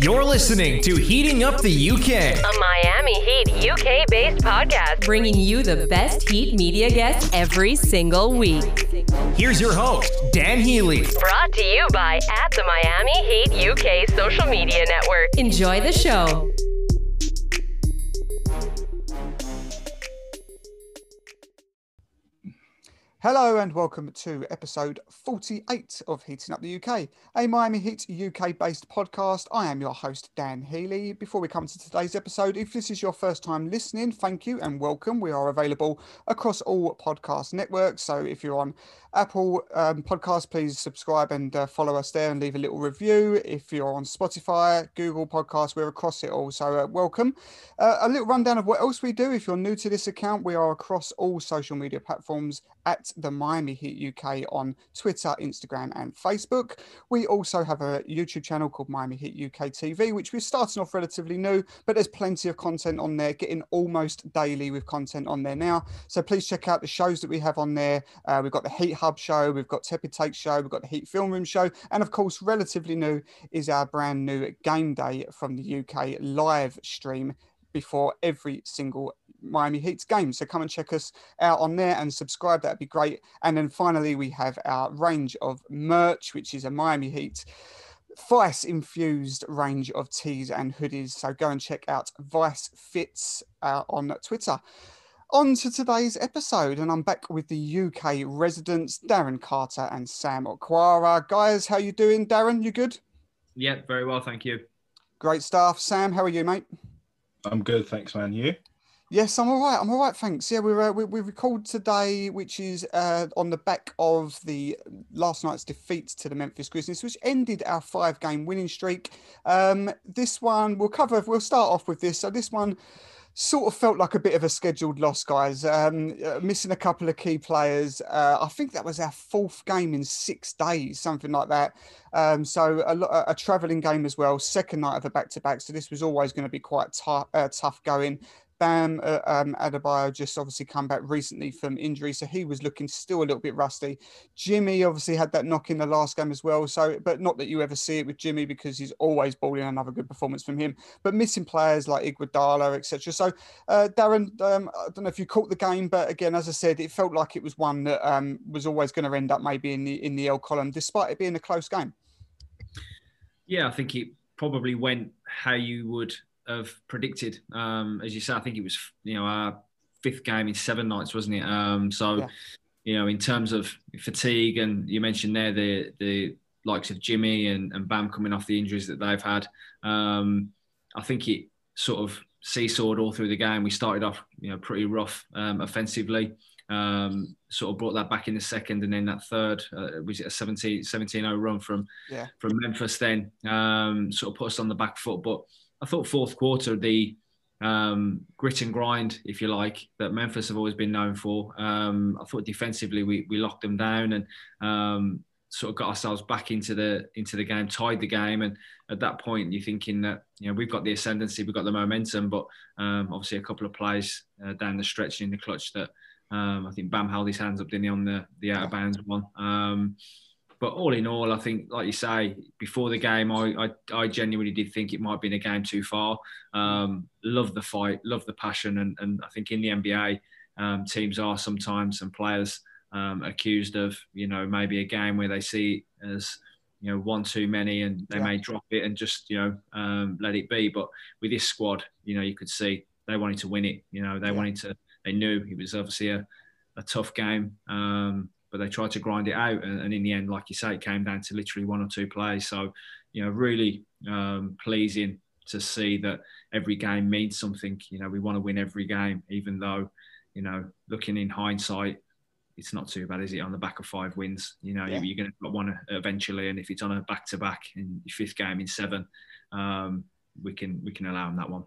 You're listening to Heating Up the UK. A Miami Heat UK based podcast bringing you the best Heat media guests every single week. Here's your host, Dan Healy. Brought to you by at the Miami Heat UK social media network. Enjoy the show. Hello and welcome to episode 48 of Heating Up the UK, a Miami Heat UK based podcast. I am your host, Dan Healy. Before we come to today's episode, if this is your first time listening, thank you and welcome. We are available across all podcast networks. So if you're on Apple um, Podcast, please subscribe and uh, follow us there and leave a little review. If you're on Spotify, Google Podcast, we're across it all. So uh, welcome. Uh, a little rundown of what else we do. If you're new to this account, we are across all social media platforms at the Miami Heat UK on Twitter, Instagram, and Facebook. We also have a YouTube channel called Miami Heat UK TV, which we're starting off relatively new, but there's plenty of content on there, getting almost daily with content on there now. So please check out the shows that we have on there. Uh, we've got the Heat Hub show, we've got Tepid Take show, we've got the Heat Film Room show, and of course, relatively new is our brand new Game Day from the UK live stream before every single Miami Heat's game. So come and check us out on there and subscribe. That'd be great. And then finally, we have our range of merch, which is a Miami Heat Vice infused range of tees and hoodies. So go and check out Vice Fits uh, on Twitter. On to today's episode, and I'm back with the UK residents, Darren Carter and Sam Okwara. Guys, how you doing? Darren, you good? Yeah, very well, thank you. Great stuff. Sam, how are you, mate? I'm good, thanks, man. You? Yes, I'm all right. I'm all right, thanks. Yeah, we're uh, we, we record today, which is uh, on the back of the last night's defeat to the Memphis Grizzlies, which ended our five-game winning streak. Um, this one we'll cover. We'll start off with this. So this one sort of felt like a bit of a scheduled loss, guys. Um, uh, missing a couple of key players. Uh, I think that was our fourth game in six days, something like that. Um, so a, a, travelling game as well, second night of a back-to-back. So this was always going to be quite t- uh, tough going. Bam uh, um, Adebayo just obviously come back recently from injury, so he was looking still a little bit rusty. Jimmy obviously had that knock in the last game as well, so but not that you ever see it with Jimmy because he's always balling another good performance from him. But missing players like Iguodala, etc. So uh, Darren, um, I don't know if you caught the game, but again, as I said, it felt like it was one that um, was always going to end up maybe in the in the L column, despite it being a close game. Yeah, I think it probably went how you would have predicted. Um, as you say, I think it was you know our fifth game in seven nights, wasn't it? Um, so yeah. you know, in terms of fatigue, and you mentioned there the the likes of Jimmy and, and Bam coming off the injuries that they've had. Um, I think it sort of seesawed all through the game. We started off you know pretty rough um, offensively. Um, sort of brought that back in the second, and then that third uh, was it a 17 0 run from yeah. from Memphis. Then um, sort of put us on the back foot, but I thought fourth quarter the um, grit and grind, if you like, that Memphis have always been known for. Um, I thought defensively we, we locked them down and um, sort of got ourselves back into the into the game, tied the game, and at that point you're thinking that you know we've got the ascendancy, we've got the momentum, but um, obviously a couple of plays uh, down the stretch in the clutch that um, I think Bam held his hands up, didn't he, on the the out of bounds one. But all in all, I think, like you say, before the game, I, I, I genuinely did think it might have been a game too far. Um, love the fight, love the passion, and, and I think in the NBA, um, teams are sometimes and players um, accused of, you know, maybe a game where they see as, you know, one too many and they yeah. may drop it and just, you know, um, let it be. But with this squad, you know, you could see they wanted to win it. You know, they yeah. wanted to, they knew it was obviously a, a tough game. Um, but they tried to grind it out. And, and, in the end, like you say, it came down to literally one or two plays. So, you know, really um, pleasing to see that every game means something. You know, we want to win every game, even though, you know, looking in hindsight, it's not too bad, is it? On the back of five wins, you know, yeah. you're going to want to eventually, and if it's on a back to back in your fifth game in seven, um, we can we can allow them that one.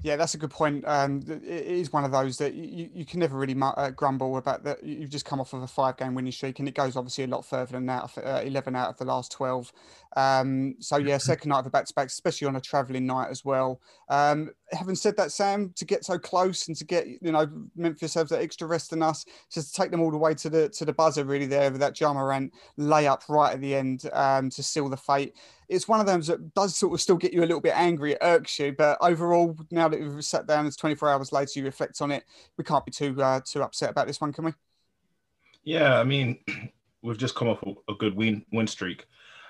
Yeah, that's a good point. Um, it is one of those that you, you can never really uh, grumble about that. You've just come off of a five game winning streak, and it goes obviously a lot further than that. Uh, Eleven out of the last twelve. Um, so yeah, second night of a back to back, especially on a travelling night as well. Um, having said that, Sam, to get so close and to get you know Memphis have that extra rest than us, just to take them all the way to the to the buzzer really there with that Ja Morant layup right at the end um, to seal the fate. It's one of those that does sort of still get you a little bit angry, it irks you, but overall, now that we've sat down, it's 24 hours later, you reflect on it. We can't be too uh, too upset about this one, can we? Yeah, I mean, we've just come off a good win win streak,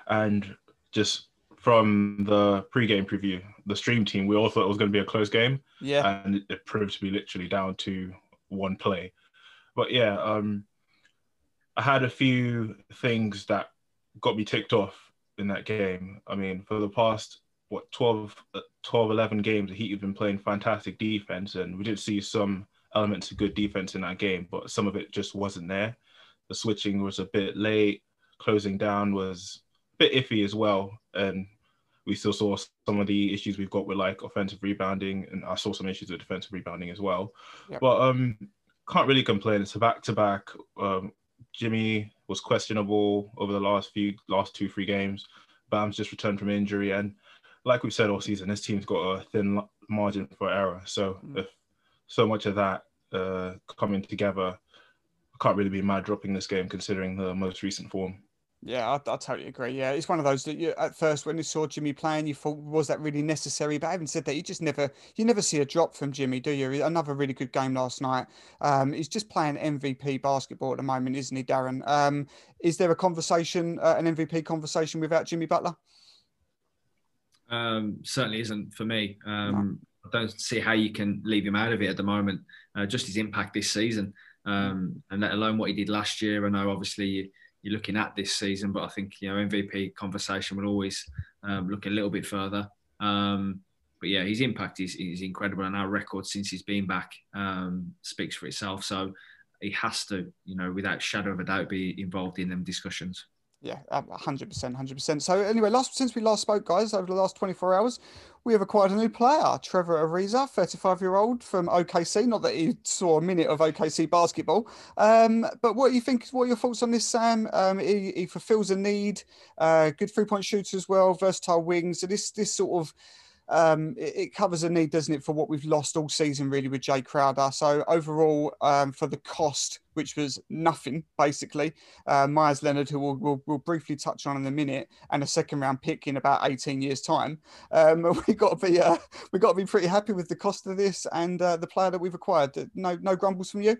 and just from the pre-game preview, the stream team, we all thought it was going to be a close game. Yeah. And it proved to be literally down to one play. But yeah, um, I had a few things that got me ticked off in that game. I mean, for the past, what, 12, uh, 12 11 games, the Heat have been playing fantastic defense, and we did see some elements of good defense in that game, but some of it just wasn't there. The switching was a bit late, closing down was a bit iffy as well. And we still saw some of the issues we've got with like offensive rebounding, and I saw some issues with defensive rebounding as well. Yep. But um, can't really complain. It's a back to back. Jimmy was questionable over the last few, last two, three games. Bam's just returned from injury, and like we've said all season, this team's got a thin margin for error. So mm. if so much of that uh, coming together, I can't really be mad dropping this game considering the most recent form. Yeah, I, I, totally agree. Yeah, it's one of those that you at first when you saw Jimmy playing, you thought was that really necessary? But having said that, you just never you never see a drop from Jimmy, do you? Another really good game last night. Um, he's just playing MVP basketball at the moment, isn't he, Darren? Um, is there a conversation, uh, an MVP conversation without Jimmy Butler? Um, certainly isn't for me. Um, no. I don't see how you can leave him out of it at the moment. Uh, just his impact this season, um, and let alone what he did last year. I know obviously. You, you're looking at this season. But I think you know MVP conversation will always um, look a little bit further. Um, but yeah, his impact is, is incredible, and our record since he's been back um, speaks for itself. So he has to, you know, without shadow of a doubt, be involved in them discussions. Yeah, hundred percent, hundred percent. So anyway, last since we last spoke, guys, over the last twenty four hours, we have acquired a new player, Trevor Ariza, thirty five year old from OKC. Not that he saw a minute of OKC basketball, um, but what do you think? What are your thoughts on this, Sam? Um, he, he fulfills a need, uh, good three point shooter as well, versatile wings. So this this sort of um, it, it, covers a need, doesn't it, for what we've lost all season really with Jay Crowder. So overall, um, for the cost, which was nothing basically, uh, Meyers Leonard, who we'll, we'll, we'll, briefly touch on in a minute, and a second round pick in about 18 years' time, um, we got to be uh, we got to be pretty happy with the cost of this and uh, the player that we've acquired. No no grumbles from you.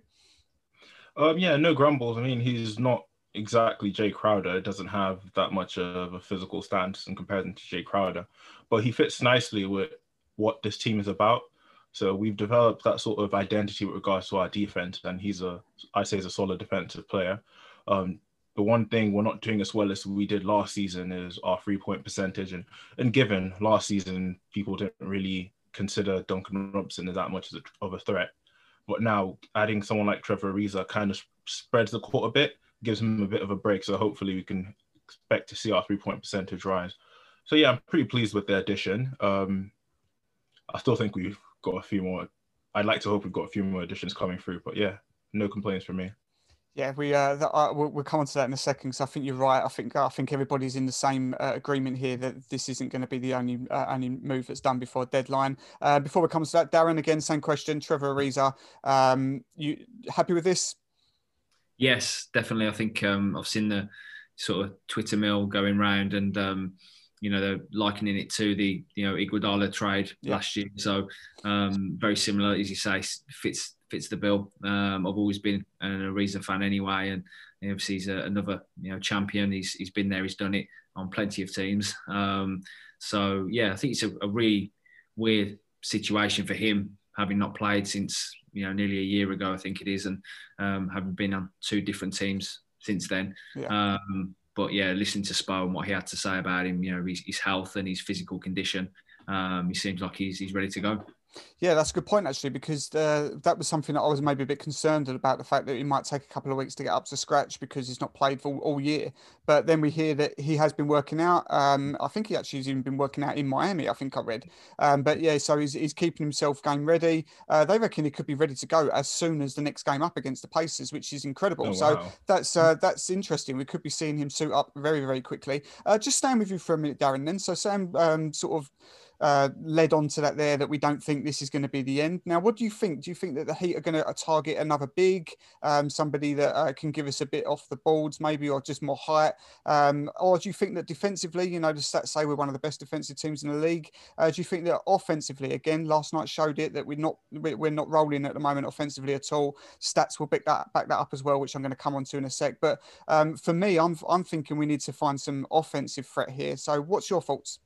Um, yeah, no grumbles. I mean, he's not exactly Jay Crowder. Doesn't have that much of a physical stance in comparison to Jay Crowder, but he fits nicely with what this team is about. So we've developed that sort of identity with regards to our defense, and he's a, I say, he's a solid defensive player. Um, the one thing we're not doing as well as we did last season is our three point percentage, and and given last season people didn't really consider Duncan Robinson as that much of a threat, but now adding someone like Trevor Ariza kind of spreads the court a bit gives him a bit of a break. So hopefully we can expect to see our three point percentage rise. So yeah, I'm pretty pleased with the addition. Um, I still think we've got a few more. I'd like to hope we've got a few more additions coming through, but yeah, no complaints from me. Yeah, we uh, uh we'll, we'll, come on to that in a second. Because I think you're right. I think I think everybody's in the same uh, agreement here that this isn't going to be the only uh, only move that's done before deadline. Uh, before we come to that, Darren, again, same question. Trevor Ariza, um, you happy with this? Yes, definitely. I think um, I've seen the sort of Twitter mill going round, and um, you know they're likening it to the you know Iguodala trade yeah. last year. So um, very similar, as you say, fits fits the bill. Um, I've always been a Ariza fan anyway, and obviously he's a, another you know champion. He's he's been there, he's done it on plenty of teams. Um, so yeah, I think it's a, a really weird situation for him having not played since you know nearly a year ago, I think it is, and um, having been on two different teams since then. Yeah. Um, but yeah, listening to Spo and what he had to say about him, you know, his, his health and his physical condition, um, he seems like he's he's ready to go. Yeah, that's a good point actually, because uh, that was something that I was maybe a bit concerned about the fact that it might take a couple of weeks to get up to scratch because he's not played for all year. But then we hear that he has been working out. Um, I think he actually has even been working out in Miami. I think I read. Um, but yeah, so he's, he's keeping himself game ready. Uh, they reckon he could be ready to go as soon as the next game up against the Pacers, which is incredible. Oh, wow. So that's uh, that's interesting. We could be seeing him suit up very very quickly. Uh, just staying with you for a minute, Darren. Then so Sam um, sort of uh, led on to that there that we don't think this is going to be the end. Now, what do you think? Do you think that the Heat are going to uh, target another big, um, somebody that uh, can give us a bit off the boards, maybe, or just more height? Um, or do you think that defensively, you know, the stats say we're one of the best defensive teams in the league? Uh, do you think that offensively, again, last night showed it that we're not we're not rolling at the moment offensively at all. Stats will back that back that up as well, which I'm going to come on to in a sec. But um, for me, I'm I'm thinking we need to find some offensive threat here. So, what's your thoughts?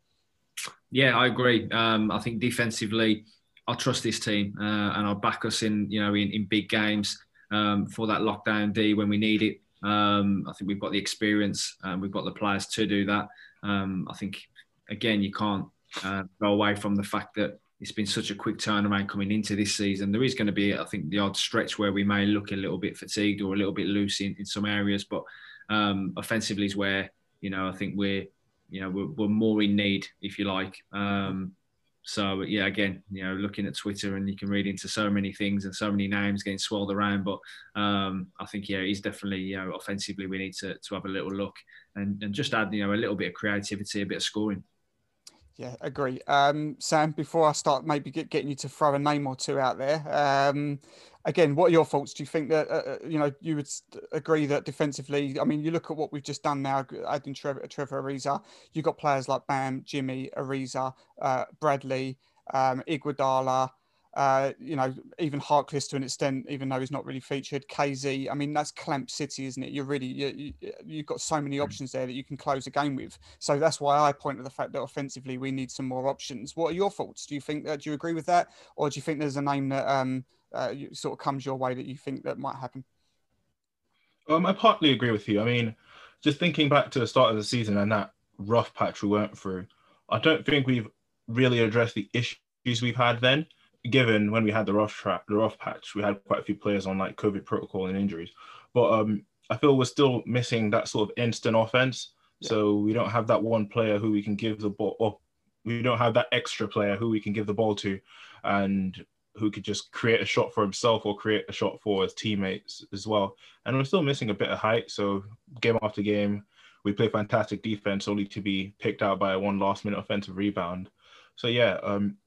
Yeah, I agree. Um, I think defensively, I trust this team uh, and I'll back us in, you know, in, in big games um, for that lockdown D when we need it. Um, I think we've got the experience and we've got the players to do that. Um, I think, again, you can't uh, go away from the fact that it's been such a quick turnaround coming into this season. There is going to be, I think, the odd stretch where we may look a little bit fatigued or a little bit loose in, in some areas, but um, offensively is where, you know, I think we're you know we're, we're more in need, if you like. Um, so yeah, again, you know, looking at Twitter and you can read into so many things and so many names getting swirled around. But um, I think yeah, he's definitely you know offensively we need to to have a little look and, and just add you know a little bit of creativity, a bit of scoring. Yeah, agree. Um, Sam, before I start maybe get, getting you to throw a name or two out there, um, again, what are your thoughts? Do you think that, uh, uh you know, you would agree that defensively, I mean, you look at what we've just done now, adding Trevor, Trevor Ariza, you've got players like Bam, Jimmy, Ariza, uh, Bradley, um, Iguodala, uh, you know, even Harkless to an extent, even though he's not really featured. KZ, I mean, that's Clamp City, isn't it? You're really, you, you, have got so many hmm. options there that you can close a game with. So that's why I point to the fact that offensively we need some more options. What are your thoughts? Do you think that, do you agree with that? Or do you think there's a name that um, uh, sort of comes your way that you think that might happen? Um, I partly agree with you. I mean, just thinking back to the start of the season and that rough patch we went through, I don't think we've really addressed the issues we've had then given when we had the rough track, the rough patch, we had quite a few players on like COVID protocol and injuries. But um, I feel we're still missing that sort of instant offense. Yeah. So we don't have that one player who we can give the ball, or we don't have that extra player who we can give the ball to, and who could just create a shot for himself or create a shot for his teammates as well. And we're still missing a bit of height. So game after game, we play fantastic defense only to be picked out by one last minute offensive rebound. So yeah, um,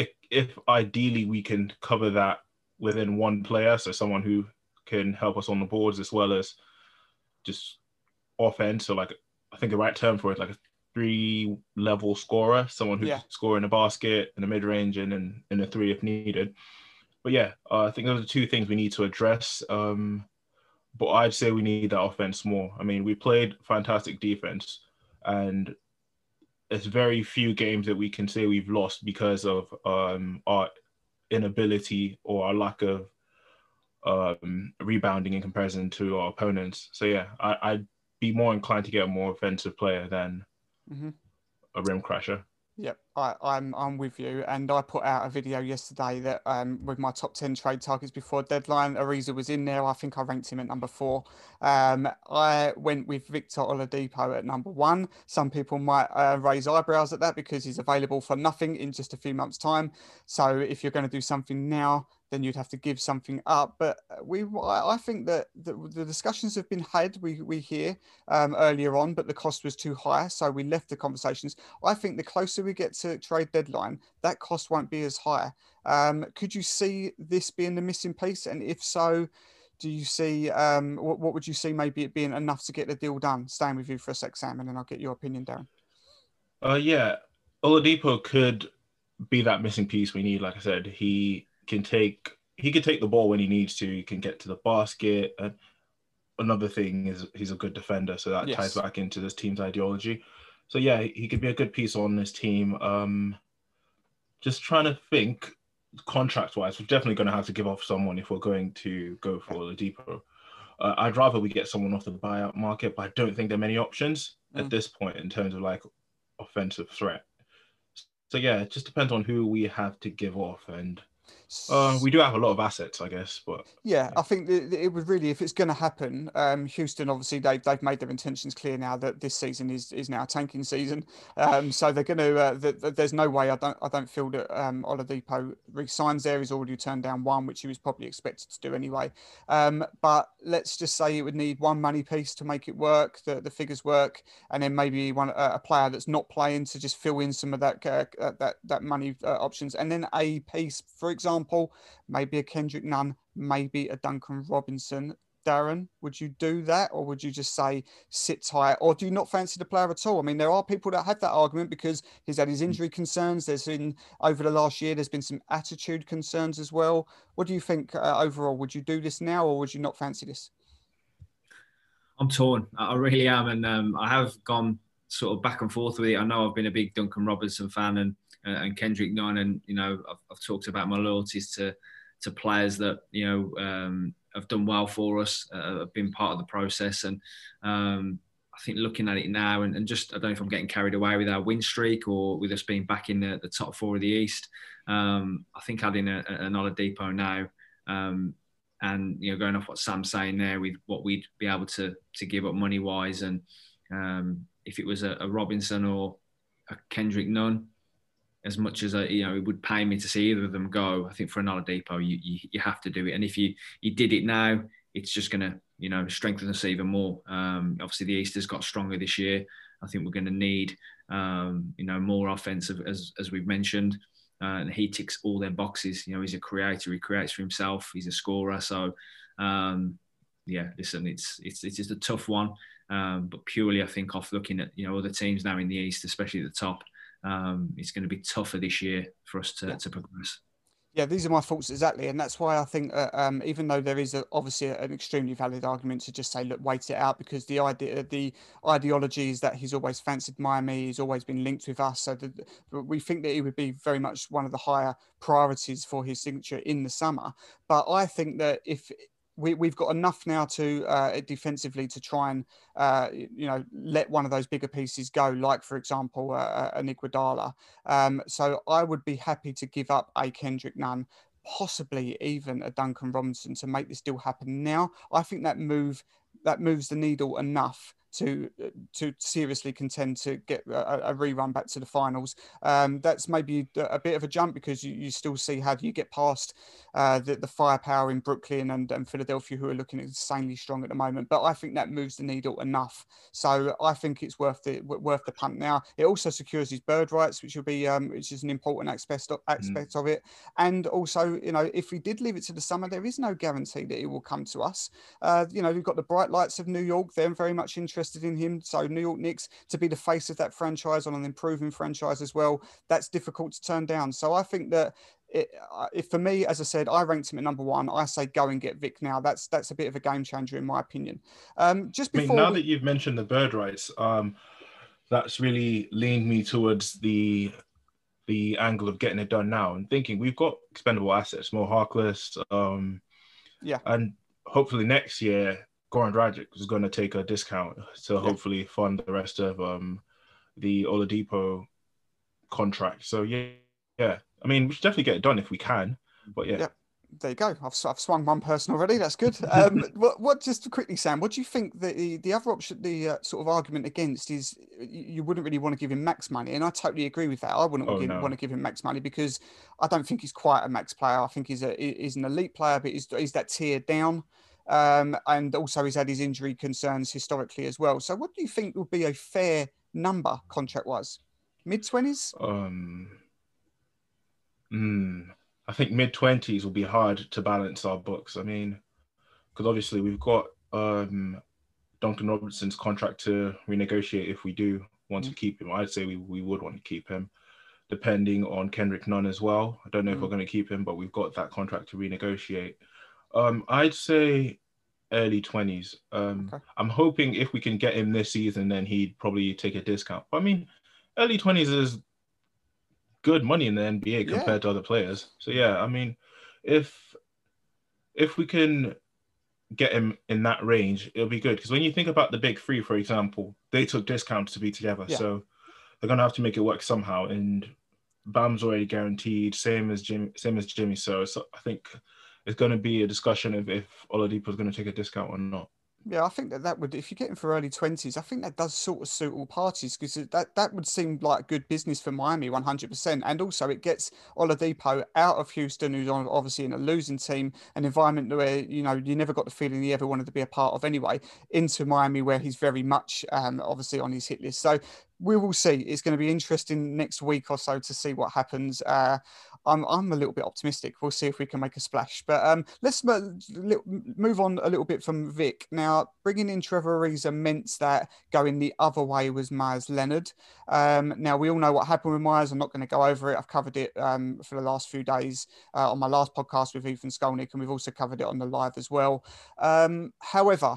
if, if ideally we can cover that within one player, so someone who can help us on the boards as well as just offense, so like I think the right term for it, like a three level scorer, someone who yeah. can score in the basket, in the mid range, and in, in the three if needed. But yeah, uh, I think those are two things we need to address. Um, but I'd say we need that offense more. I mean, we played fantastic defense, and there's very few games that we can say we've lost because of um, our inability or our lack of um, rebounding in comparison to our opponents. So yeah, I, would be more inclined to get a more offensive player than mm-hmm. a rim crasher. Yep, I, am I'm, I'm with you, and I put out a video yesterday that um, with my top ten trade targets before deadline. Ariza was in there. I think I ranked him at number four. Um, I went with Victor Oladipo at number one. Some people might uh, raise eyebrows at that because he's available for nothing in just a few months' time. So if you're going to do something now, then you'd have to give something up. But uh, we, I think that the, the discussions have been had. We we hear um, earlier on, but the cost was too high, so we left the conversations. I think the closer we get to trade deadline, that cost won't be as high. Um, could you see this being the missing piece? And if so, do you see um, what, what would you see maybe it being enough to get the deal done? Staying with you for a sec, Sam, and then I'll get your opinion, Darren. Uh, yeah, Oladipo could be that missing piece we need. Like I said, he can take he can take the ball when he needs to. He can get to the basket. And another thing is he's a good defender, so that yes. ties back into this team's ideology. So yeah, he could be a good piece on this team. Um, just trying to think contract wise, we're definitely going to have to give off someone if we're going to go for the Dipo. Uh, I'd rather we get someone off the buyout market, but I don't think there are many options mm. at this point in terms of like offensive threat. So yeah, it just depends on who we have to give off and Uh, we do have a lot of assets, I guess, but yeah, yeah. I think it, it would really, if it's going to happen, um, Houston obviously they they've made their intentions clear now that this season is is now a tanking season, um, so they're going to. Uh, the, the, there's no way I don't I don't feel that um, Oladipo resigns there. He's already turned down one, which he was probably expected to do anyway. Um, but let's just say it would need one money piece to make it work, the the figures work, and then maybe one a player that's not playing to just fill in some of that uh, uh that that money uh, options, and then a piece, for example, maybe a Kendrick Nunn, maybe a Duncan Robinson. Darren, would you do that, or would you just say sit tight, or do you not fancy the player at all? I mean, there are people that have that argument because he's had his injury concerns. There's been over the last year, there's been some attitude concerns as well. What do you think uh, overall? Would you do this now, or would you not fancy this? I'm torn. I really am, and um, I have gone sort of back and forth with it. I know I've been a big Duncan Robinson fan, and uh, and Kendrick Nunn, and you know I've, I've, talked about my loyalties to to players that you know um, have done well for us, uh, have been part of the process, and um, I think looking at it now, and, and, just I don't know if I'm getting carried away with our win streak or with us being back in the, the top four of the East. Um, I think adding a, a Oladipo now. Um, and you know, going off what Sam's saying there, with what we'd be able to to give up money wise, and um, if it was a, a Robinson or a Kendrick Nunn, as much as I, you know, it would pay me to see either of them go. I think for an Oladipo, you, you you have to do it, and if you you did it now, it's just going to you know strengthen us even more. Um, obviously, the East has got stronger this year. I think we're going to need um, you know more offensive as as we've mentioned. Uh, and he ticks all their boxes. You know, he's a creator. He creates for himself. He's a scorer. So, um, yeah, listen, it's it's it's just a tough one. Um, but purely, I think off looking at you know other teams now in the East, especially at the top, um, it's going to be tougher this year for us to, yeah. to progress. Yeah, these are my thoughts exactly, and that's why I think uh, um, even though there is a, obviously an extremely valid argument to just say, look, wait it out, because the idea, the ideology is that he's always fancied Miami, he's always been linked with us, so the, we think that he would be very much one of the higher priorities for his signature in the summer. But I think that if we, we've got enough now to uh, defensively to try and uh, you know let one of those bigger pieces go, like for example uh, an Iguodala. Um, so I would be happy to give up a Kendrick Nunn, possibly even a Duncan Robinson to make this deal happen now. I think that move that moves the needle enough to to seriously contend to get a, a rerun back to the finals. Um, that's maybe a bit of a jump because you, you still see how do you get past uh, the, the firepower in Brooklyn and, and Philadelphia who are looking insanely strong at the moment. But I think that moves the needle enough. So I think it's worth the worth the punt. Now it also secures his bird rights, which will be um, which is an important aspect of, aspect mm. of it. And also, you know, if we did leave it to the summer, there is no guarantee that it will come to us. Uh, you know, we've got the bright lights of New York; they're very much interested interested in him. So New York Knicks to be the face of that franchise on an improving franchise as well, that's difficult to turn down. So I think that it, uh, if for me, as I said, I ranked him at number one. I say go and get Vic now. That's that's a bit of a game changer in my opinion. Um, just before I mean, now we... that you've mentioned the bird rights, um, that's really leaned me towards the the angle of getting it done now and thinking we've got expendable assets, more Harkless, um, yeah, and hopefully next year Goran Dragic is going to take a discount to yeah. hopefully fund the rest of um, the Oladipo contract. So yeah, yeah. I mean, we should definitely get it done if we can. But yeah. yeah. There you go. I've, I've swung one person already. That's good. Um, what, what, just quickly, Sam, what do you think the, the other option, the uh, sort of argument against is you, wouldn't really want to give him max money. And I totally agree with that. I wouldn't oh, give, no. want to give him max money because I don't think he's quite a max player. I think he's a he's an elite player, but he's, he's that tier down. Um, and also he's had his injury concerns historically as well. So what do you think would be a fair number contract wise? Mid twenties? Um, mm, I think mid twenties will be hard to balance our books. I mean, because obviously we've got um, Duncan Robinson's contract to renegotiate if we do want mm. to keep him. I'd say we, we would want to keep him, depending on Kendrick Nunn as well. I don't know mm. if we're going to keep him, but we've got that contract to renegotiate. Um, I'd say early 20s. Um, okay. I'm hoping if we can get him this season, then he'd probably take a discount. But I mean, early 20s is good money in the NBA compared yeah. to other players. So yeah, I mean, if if we can get him in that range, it'll be good. Because when you think about the big three, for example, they took discounts to be together. Yeah. So they're gonna have to make it work somehow. And Bam's already guaranteed, same as Jimmy, same as Jimmy. So, so I think it's going to be a discussion of if Oladipo is going to take a discount or not. Yeah, I think that that would, if you're getting for early twenties, I think that does sort of suit all parties because that that would seem like good business for Miami, one hundred percent. And also, it gets Oladipo out of Houston, who's obviously in a losing team, an environment where you know you never got the feeling he ever wanted to be a part of anyway, into Miami, where he's very much um, obviously on his hit list. So we will see. It's going to be interesting next week or so to see what happens. Uh, I'm I'm a little bit optimistic. We'll see if we can make a splash. But um, let's move on a little bit from Vic. Now, bringing in Trevor Ariza meant that going the other way was Meyers Leonard. Um, now we all know what happened with Meyers. I'm not going to go over it. I've covered it um, for the last few days uh, on my last podcast with Ethan Skolnick, and we've also covered it on the live as well. Um, however,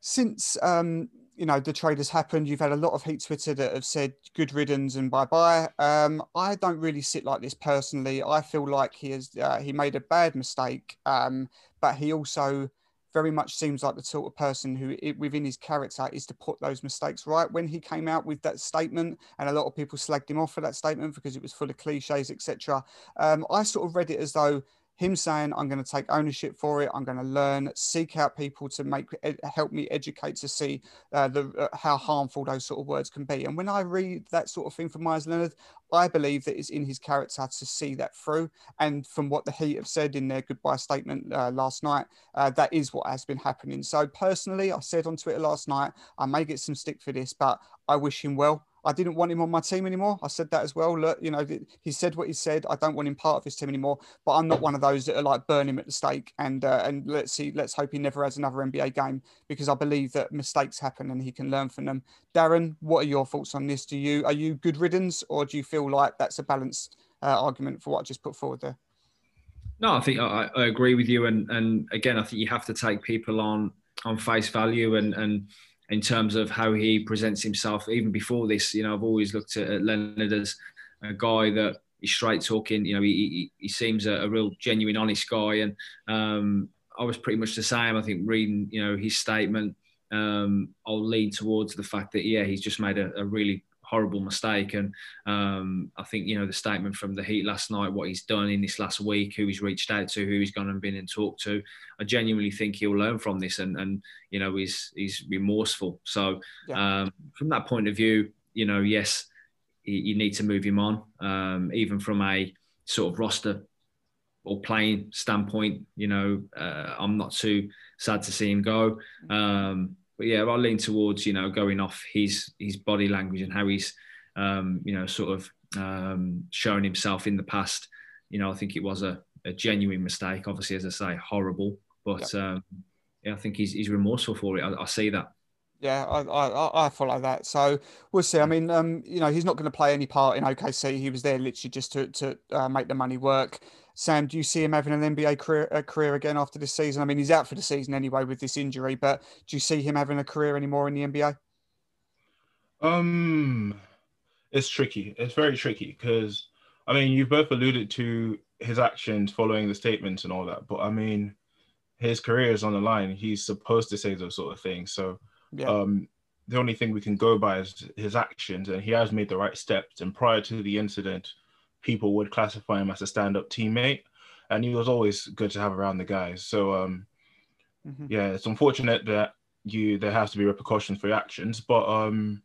since um, you know the trade has happened. You've had a lot of heat Twitter that have said good riddance and bye bye. Um, I don't really sit like this personally. I feel like he has uh, he made a bad mistake, um, but he also very much seems like the sort of person who it, within his character is to put those mistakes right. When he came out with that statement, and a lot of people slagged him off for that statement because it was full of cliches, etc. Um, I sort of read it as though him saying i'm going to take ownership for it. I'm going to learn seek out people to make help me educate to see uh, the uh, how harmful those sort of words can be. And when i read that sort of thing from Meyers Leonard i believe that it's in his character to see that through. And from what the heat have said in their goodbye statement uh, last night uh, that is what has been happening. So personally i said on twitter last night i may get some stick for this but i wish him well I didn't want him on my team anymore. I said that as well. Look, you know, he said what he said. I don't want him part of his team anymore. But I'm not one of those that are like burn him at the stake and uh, and let's see, let's hope he never has another NBA game because I believe that mistakes happen and he can learn from them. Darren, what are your thoughts on this? Do you are you good riddance or do you feel like that's a balanced uh, argument for what I just put forward there? No, I think I, I agree with you, and and again, I think you have to take people on on face value and and in terms of how he presents himself. Even before this, you know, I've always looked at Leonard as a guy that is straight talking. You know, he, he, he seems a, a, real genuine, honest guy. And um, I was pretty much the same. I think reading, you know, his statement, um, I'll lean towards the fact that, yeah, he's just made a, a really horrible mistake. And um, I think, you know, the statement from the Heat last night, what he's done in this last week, who he's reached out to, who he's gone and been and talked to, I genuinely think he'll learn from this and, and you know, he's, he's remorseful. So yeah. um, from that point of view, you know, yes, you need to move him on, um, even from a sort of roster or playing standpoint. You know, uh, I'm not too sad to see him go. Mm-hmm. Um, but yeah, I lean towards you know going off his his body language and how he's um, you know sort of um, shown himself in the past. You know, I think it was a, a genuine mistake. Obviously, as I say, horrible, but yep. um, yeah, I think he's he's remorseful for it. I, I see that. Yeah, I, I, I follow that. So we'll see. I mean, um, you know, he's not going to play any part in OKC. He was there literally just to to uh, make the money work. Sam, do you see him having an NBA career, career again after this season? I mean, he's out for the season anyway with this injury, but do you see him having a career anymore in the NBA? Um, it's tricky. It's very tricky because I mean, you've both alluded to his actions following the statements and all that, but I mean, his career is on the line. He's supposed to say those sort of things. So, yeah. um, the only thing we can go by is his actions, and he has made the right steps. And prior to the incident, people would classify him as a stand-up teammate, and he was always good to have around the guys. So um, mm-hmm. yeah, it's unfortunate that you there has to be repercussions for your actions, but um,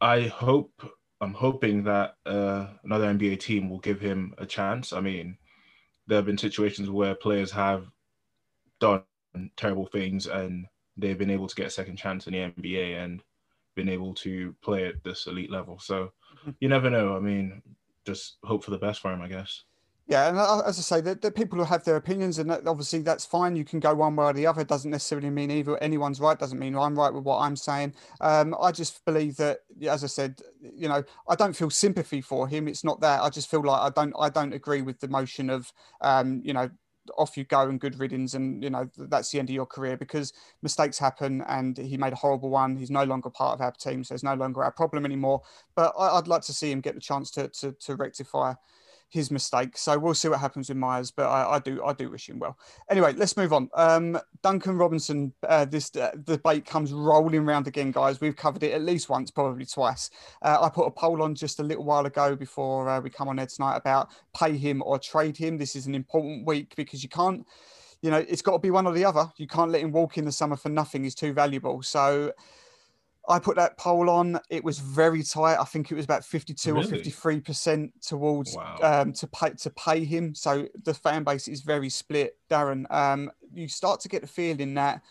I hope I'm hoping that uh, another NBA team will give him a chance. I mean, there have been situations where players have done terrible things and they've been able to get a second chance in the NBA and been able to play at this elite level. So mm-hmm. you never know. I mean, just hope for the best for him, I guess. Yeah, and uh, as I say, the, people who have their opinions, and obviously that's fine. You can go one way or the other. It doesn't necessarily mean either anyone's right. Doesn't mean I'm right with what I'm saying. Um, I just believe that, as I said, you know, I don't feel sympathy for him. It's not that. I just feel like I don't. I don't agree with the motion of, um, you know, off you go and good riddance and you know that's the end of your career because mistakes happen and he made a horrible one. He's no longer part of our team so it's no longer our problem anymore. But I, would like to see him get the chance to, to, to rectify his mistake. So we'll see what happens with Meyers, but I, I do I do wish him well. Anyway, let's move on. Um, Duncan Robinson, uh, this uh, debate comes rolling round again, guys. We've covered it at least once, probably twice. Uh, I put a poll on just a little while ago before uh, we come on air tonight about pay him or trade him. This is an important week because you can't. You know, it's got to be one or the other. You can't let him walk in the summer for nothing. He's too valuable. So I put that poll on. It was very tight. I think it was about 52 really? or 53 percent towards wow. um, to pay to pay him. So the fan base is very split. Darren, um, you start to get the feeling that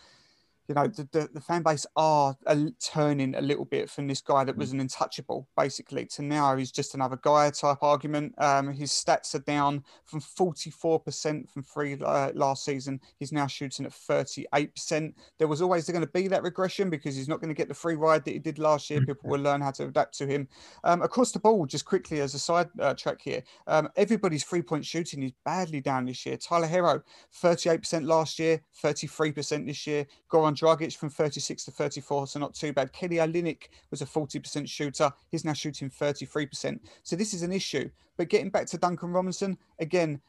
you know, the, the, the fan base are turning a little bit from this guy that was mm. an untouchable, basically, to now he's just another guy type argument. Um, his stats are down from 44% from three uh, last season. He's now shooting at 38%. There was always going to be that regression because he's not going to get the free ride that he did last year. People will learn how to adapt to him. Um, across the ball, just quickly as a side uh, track here, um, everybody's three point shooting is badly down this year. Tyler Herro 38% last year, 33% this year. Goran Dragic from 36 to 34, so not too bad. Kelly Olynyk was a 40% shooter. He's now shooting 33%. So this is an issue. But getting back to Duncan Robinson, again,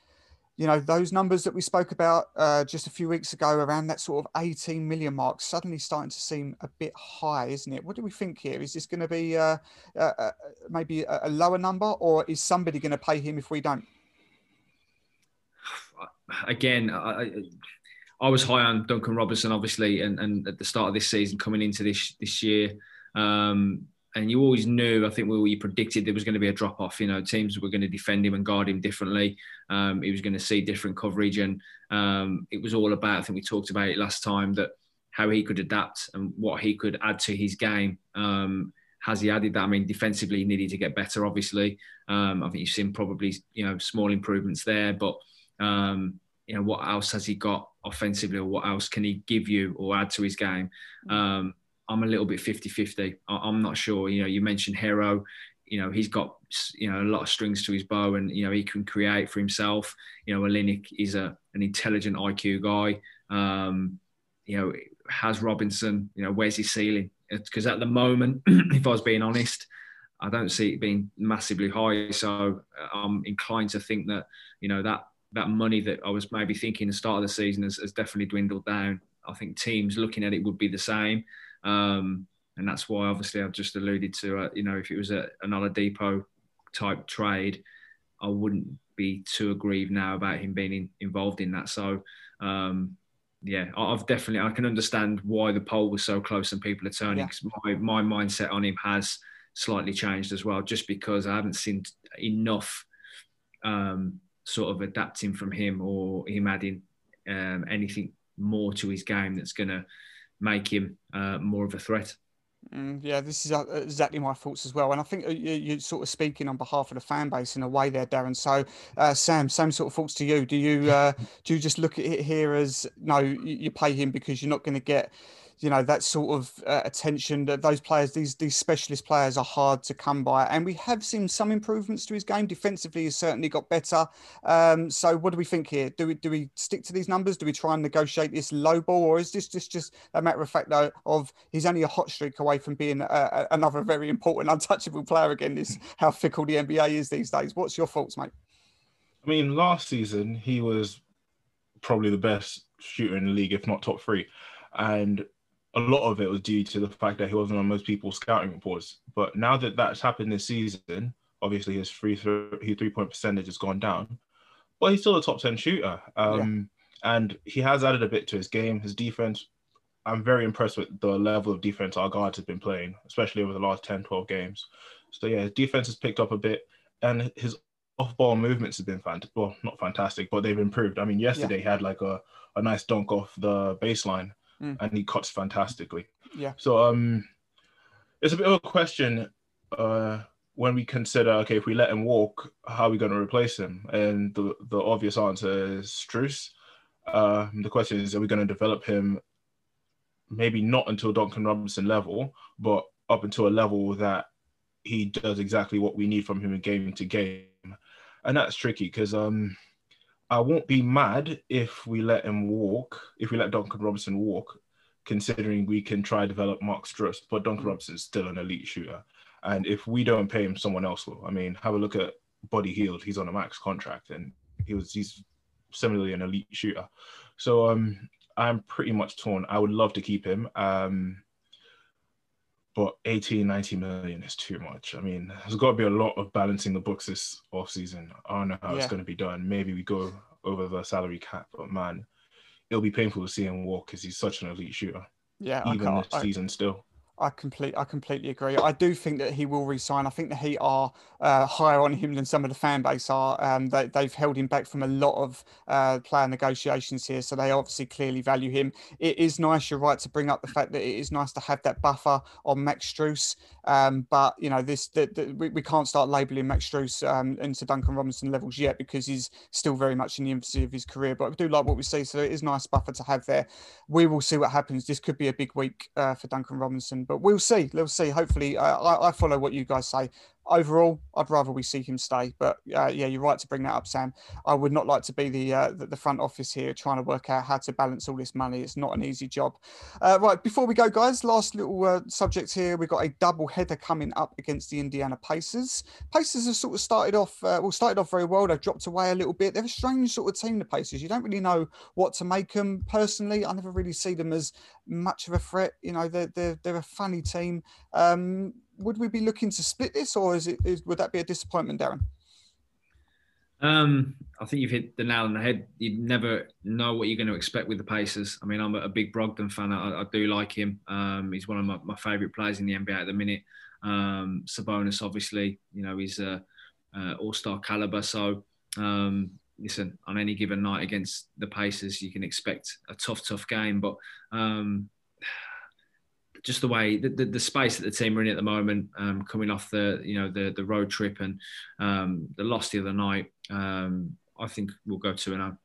you know, those numbers that we spoke about uh, just a few weeks ago around that sort of 18 million mark suddenly starting to seem a bit high, isn't it? What do we think here? Is this going to be uh, uh, uh, maybe a, lower number or is somebody going to pay him if we don't? Again, I, I was high on Duncan Robinson, obviously, and, and at the start of this season, coming into this this year, um, and you always knew. I think we, predicted there was going to be a drop off. You know, teams were going to defend him and guard him differently. Um, he was going to see different coverage, and um, it was all about. I think we talked about it last time that how he could adapt and what he could add to his game. Um, has he added that? I mean, defensively, he needed to get better. Obviously, um, I think you've seen probably you know small improvements there, but um, you know what else has he got offensively or what else can he give you or add to his game? Mm. um, i'm a little bit 50-50 i'm not sure. You know you mentioned Herro. you know he's got you know a lot of strings to his bow and you know he can create for himself. You know Olynyk is a an intelligent IQ guy. Um, you know has Robinson you know where's his ceiling? Because at the moment if I was being honest I don't see it being massively high. So uh, I'm inclined to think that you know that that money that I was maybe thinking the start of the season has, has, definitely dwindled down. I think teams looking at it would be the same. Um, and that's why obviously I've just alluded to, uh, you know, if it was a, an Oladipo type trade, I wouldn't be too aggrieved now about him being in, involved in that. So, um, yeah, I've definitely, I can understand why the poll was so close and people are turning because yeah. my, my mindset on him has slightly changed as well, just because I haven't seen enough um, sort of adapting from him or him adding um, anything more to his game that's going to make him uh, more of a threat. Mm, yeah, this is uh, exactly my thoughts as well, and I think uh, you're sort of speaking on behalf of the fan base in a way there, Darren. So, uh, Sam, same sort of thoughts to you. Do you uh, do you just look at it here as no, you pay him because you're not going to get you know that sort of uh, attention that those players these these specialist players are hard to come by. And we have seen some improvements to his game. Defensively he's certainly got better. Um, so what do we think here? Do we do we stick to these numbers? Do we try and negotiate this low ball? Or is this just just a matter of fact though of he's only a hot streak away from being a, another very important untouchable player again this how fickle the nba is these days. What's your thoughts mate? I mean last season he was probably the best shooter in the league if not top three. And a lot of it was due to the fact that he wasn't on most people's scouting reports. But now that that's happened this season, obviously his free throw, his three point percentage has gone down, but he's still a top ten shooter. Um, yeah. And he has added a bit to his game. His defense, I'm very impressed with the level of defense our guards have been playing, especially over the last 10, 12 games. So yeah, his defense has picked up a bit, and his off-ball movements have been fantastic. Well, not fantastic, but they've improved. I mean, yesterday yeah. he had like a, a nice dunk off the baseline mm. and he cuts fantastically. Yeah. So um, it's a bit of a question uh, when we consider okay, if we let him walk, how are we going to replace him? And the the obvious answer is Strus. Uh, the question is, are we going to develop him? Maybe not until Duncan Robinson level, but up until a level that he does exactly what we need from him in game to game, and that's tricky because um, I won't be mad if we let him walk, if we let Duncan Robinson walk, considering we can try develop Max Strus, but Duncan. Robinson is still an elite shooter. And if we don't pay him, someone else will. I mean, have a look at Buddy Hield. He's on a max contract, and he was he's similarly an elite shooter. So um, I'm pretty much torn. I would love to keep him. Um, but 18, 19 million is too much. I mean, there's got to be a lot of balancing the books this off season. I don't know how yeah. it's going to be done. Maybe we go over the salary cap, but man, it'll be painful to see him walk because he's such an elite shooter. Yeah, even this I, season still. I complete, I completely agree. I do think that he will resign. I think the Heat are uh, higher on him than some of the fan base are. Um, they, they've held him back from a lot of uh, player negotiations here, so they obviously clearly value him. It is nice. You're right to bring up the fact that it is nice to have that buffer on Max Strus. Um, but you know, this the, the, we, we can't start labelling Max Strus um, into Duncan Robinson levels yet because he's still very much in the infancy of his career. But I do like what we see, so it is nice buffer to have there. We will see what happens. This could be a big week uh, for Duncan Robinson, but we'll see. We'll see. Hopefully, I, I follow what you guys say overall, I'd rather we see him stay. But uh, yeah, you're right to bring that up, Sam. I would not like to be the, uh, the, front office here trying to work out how to balance all this money. It's not an easy job. Uh, right, before we go, guys, last little uh, subject here. We've got a double header coming up against the Indiana Pacers. Pacers have sort of started off uh, well, started off very well. They've dropped away a little bit. They're a strange sort of team, the Pacers. You don't really know what to make them. Personally, I never really see them as much of a threat. You know, they're they're, they're a funny team. Um, would we be looking to split this, or is it is, would that be a disappointment, Darren? Um, I think you've hit the nail on the head. You never know what you're going to expect with the Pacers. I mean, I'm a, big Brogdon fan. I, I do like him. Um, he's one of my, my favourite players in the NBA at the minute. Um, Sabonis, obviously, you know, he's a, a all-star caliber. So, um, listen, on any given night against the Pacers, you can expect a tough, tough game. But um, just the way the, the, the, space that the team are in at the moment, um, coming off the you know the the road trip and um, the loss the other night, um, I think we'll go two and zero. Oh.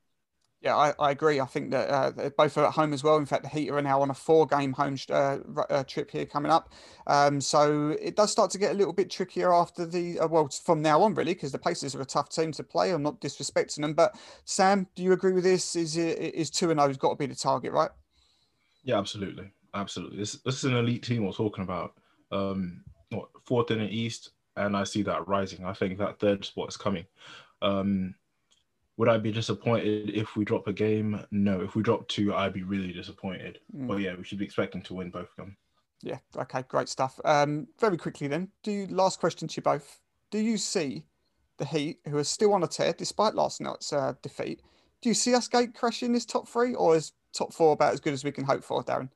Yeah, I, I, agree. I think that uh, both are at home as well. In fact, the Heat are now on a four-game home uh, uh, trip here coming up, um, so it does start to get a little bit trickier after the uh, well from now on, really, because the Pacers are a tough team to play. I'm not disrespecting them, but Sam, do you agree with this? Is it is two and zero oh has got to be the target, right? Yeah, absolutely absolutely. This this is an elite team we're talking about. Um, what, fourth in the East, and I see that rising. I think that third spot is coming. Um, would I be disappointed if we drop a game? No. If we drop two, I'd be really disappointed. Mm. But yeah, we should be expecting to win both of them. Yeah. Okay. Great stuff. Um, very quickly then, do you, last question to you both? Do you see the Heat, who are still on a tear despite last night's uh, defeat? Do you see us gate crashing this top three, or is top four about as good as we can hope for, Darren?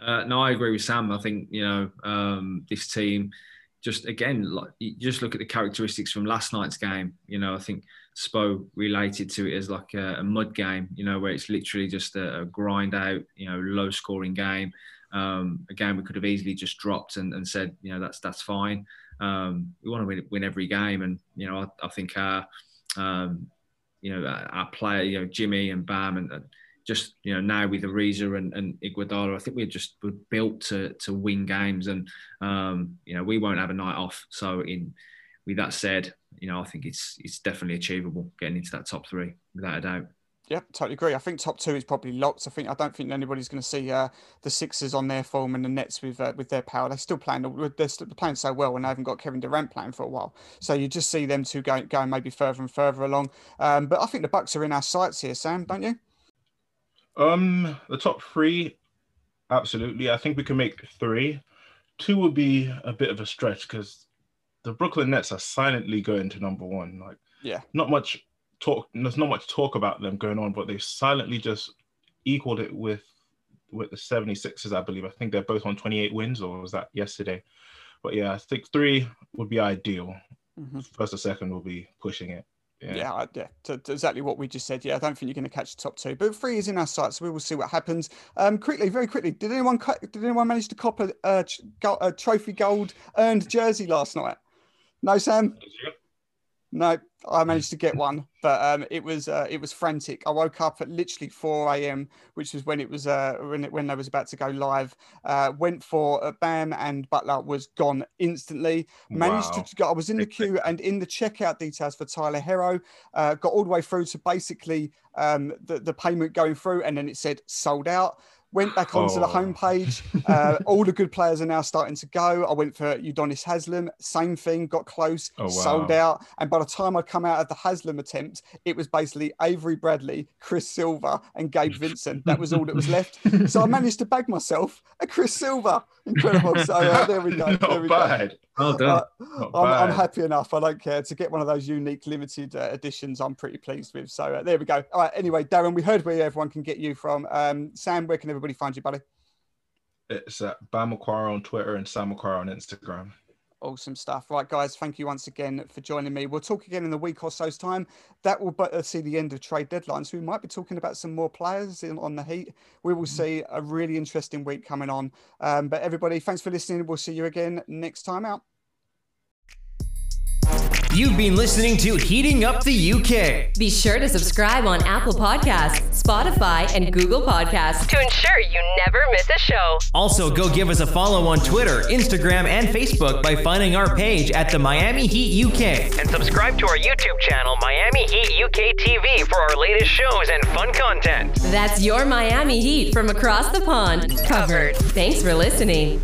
Uh, no, I agree with Sam. I think you know um, this team. Just again, like just look at the characteristics from last night's game. You know, I think Spo related to it as like a, a mud game. You know, where it's literally just a, a grind out. You know, low scoring game. Um, a game we could have easily just dropped and, and said, you know, that's that's fine. Um, we want to win, win, every game, and you know, I, I think our, um, you know, our player, you know, Jimmy and Bam and, and just you know now with Ariza and, and Iguodala, I think we're just we're built to to win games, and um, you know we won't have a night off. So in with that said, you know I think it's it's definitely achievable getting into that top three without a doubt. Yeah, totally agree. I think top two is probably locked. I think I don't think anybody's going to see uh, the Sixers on their form and the Nets with uh, with their power. They're still playing. They're still playing so well, and they haven't got Kevin Durant playing for a while. So you just see them two going going maybe further and further along. Um, but I think the Bucks are in our sights here, Sam. Don't you? Um, the top three, absolutely. I think we can make three. Two would be a bit of a stretch because the Brooklyn Nets are silently going to number one. Like, yeah, not much talk. There's not much talk about them going on, but they've silently just equaled it with with the 76ers, I believe. I think they're both on 28 wins, or was that yesterday? But yeah, I think three would be ideal. Mm-hmm. First or second will be pushing it. Yeah, yeah, yeah to, to exactly what we just said. Yeah, I don't think you're going to catch the top two, but three is in our sights, so we will see what happens. Um, quickly, very quickly, did anyone did anyone manage to cop a, a, a trophy gold earned jersey last night? No, Sam. No, I managed to get one, but um, it was uh, it was frantic. I woke up at literally 4 a.m., which was when it was uh, when it, when they was about to go live. Uh, went for a Bam and Butler was gone instantly. Managed wow. to go. I was in the queue and in the checkout details for Tyler Herro. Uh, got all the way through to basically um, the the payment going through, and then it said sold out Went back onto oh. the homepage. Uh, all the good players are now starting to go. I went for Udonis Haslem. Same thing. Got close. Oh, wow. Sold out. And by the time I'd come out of the Haslem attempt, it was basically Avery Bradley, Chris Silva, and Gabe Vincent. That was all that was left. so I managed to bag myself a Chris Silva. Incredible. So uh, there we go. Not there we bad. Go. Well done. Uh, I'm, I'm, happy enough. I don't care to get one of those unique limited uh, editions. I'm pretty pleased with. So uh, there we go. All right. Anyway, Darren, we heard where everyone can get you from. Um, Sam, where can everybody find you, buddy? It's at Bam on Twitter and Sam McQuarrie on Instagram. Awesome stuff. Right, guys, thank you once again for joining me. We'll talk again in a week or so's time. That will uh, see the end of trade deadlines. So we might be talking about some more players in, on the heat. We will mm-hmm. see a really interesting week coming on. Um, but everybody, thanks for listening. We'll see you again next time out. You've been listening to Heating Up the UK. Be sure to subscribe on Apple Podcasts, Spotify, and Google Podcasts to ensure you never miss a show. Also, go give us a follow on Twitter, Instagram, and Facebook by finding our page at the Miami Heat UK. And subscribe to our YouTube channel, Miami Heat UK TV, for our latest shows and fun content. That's your Miami Heat from across the pond covered. Thanks for listening.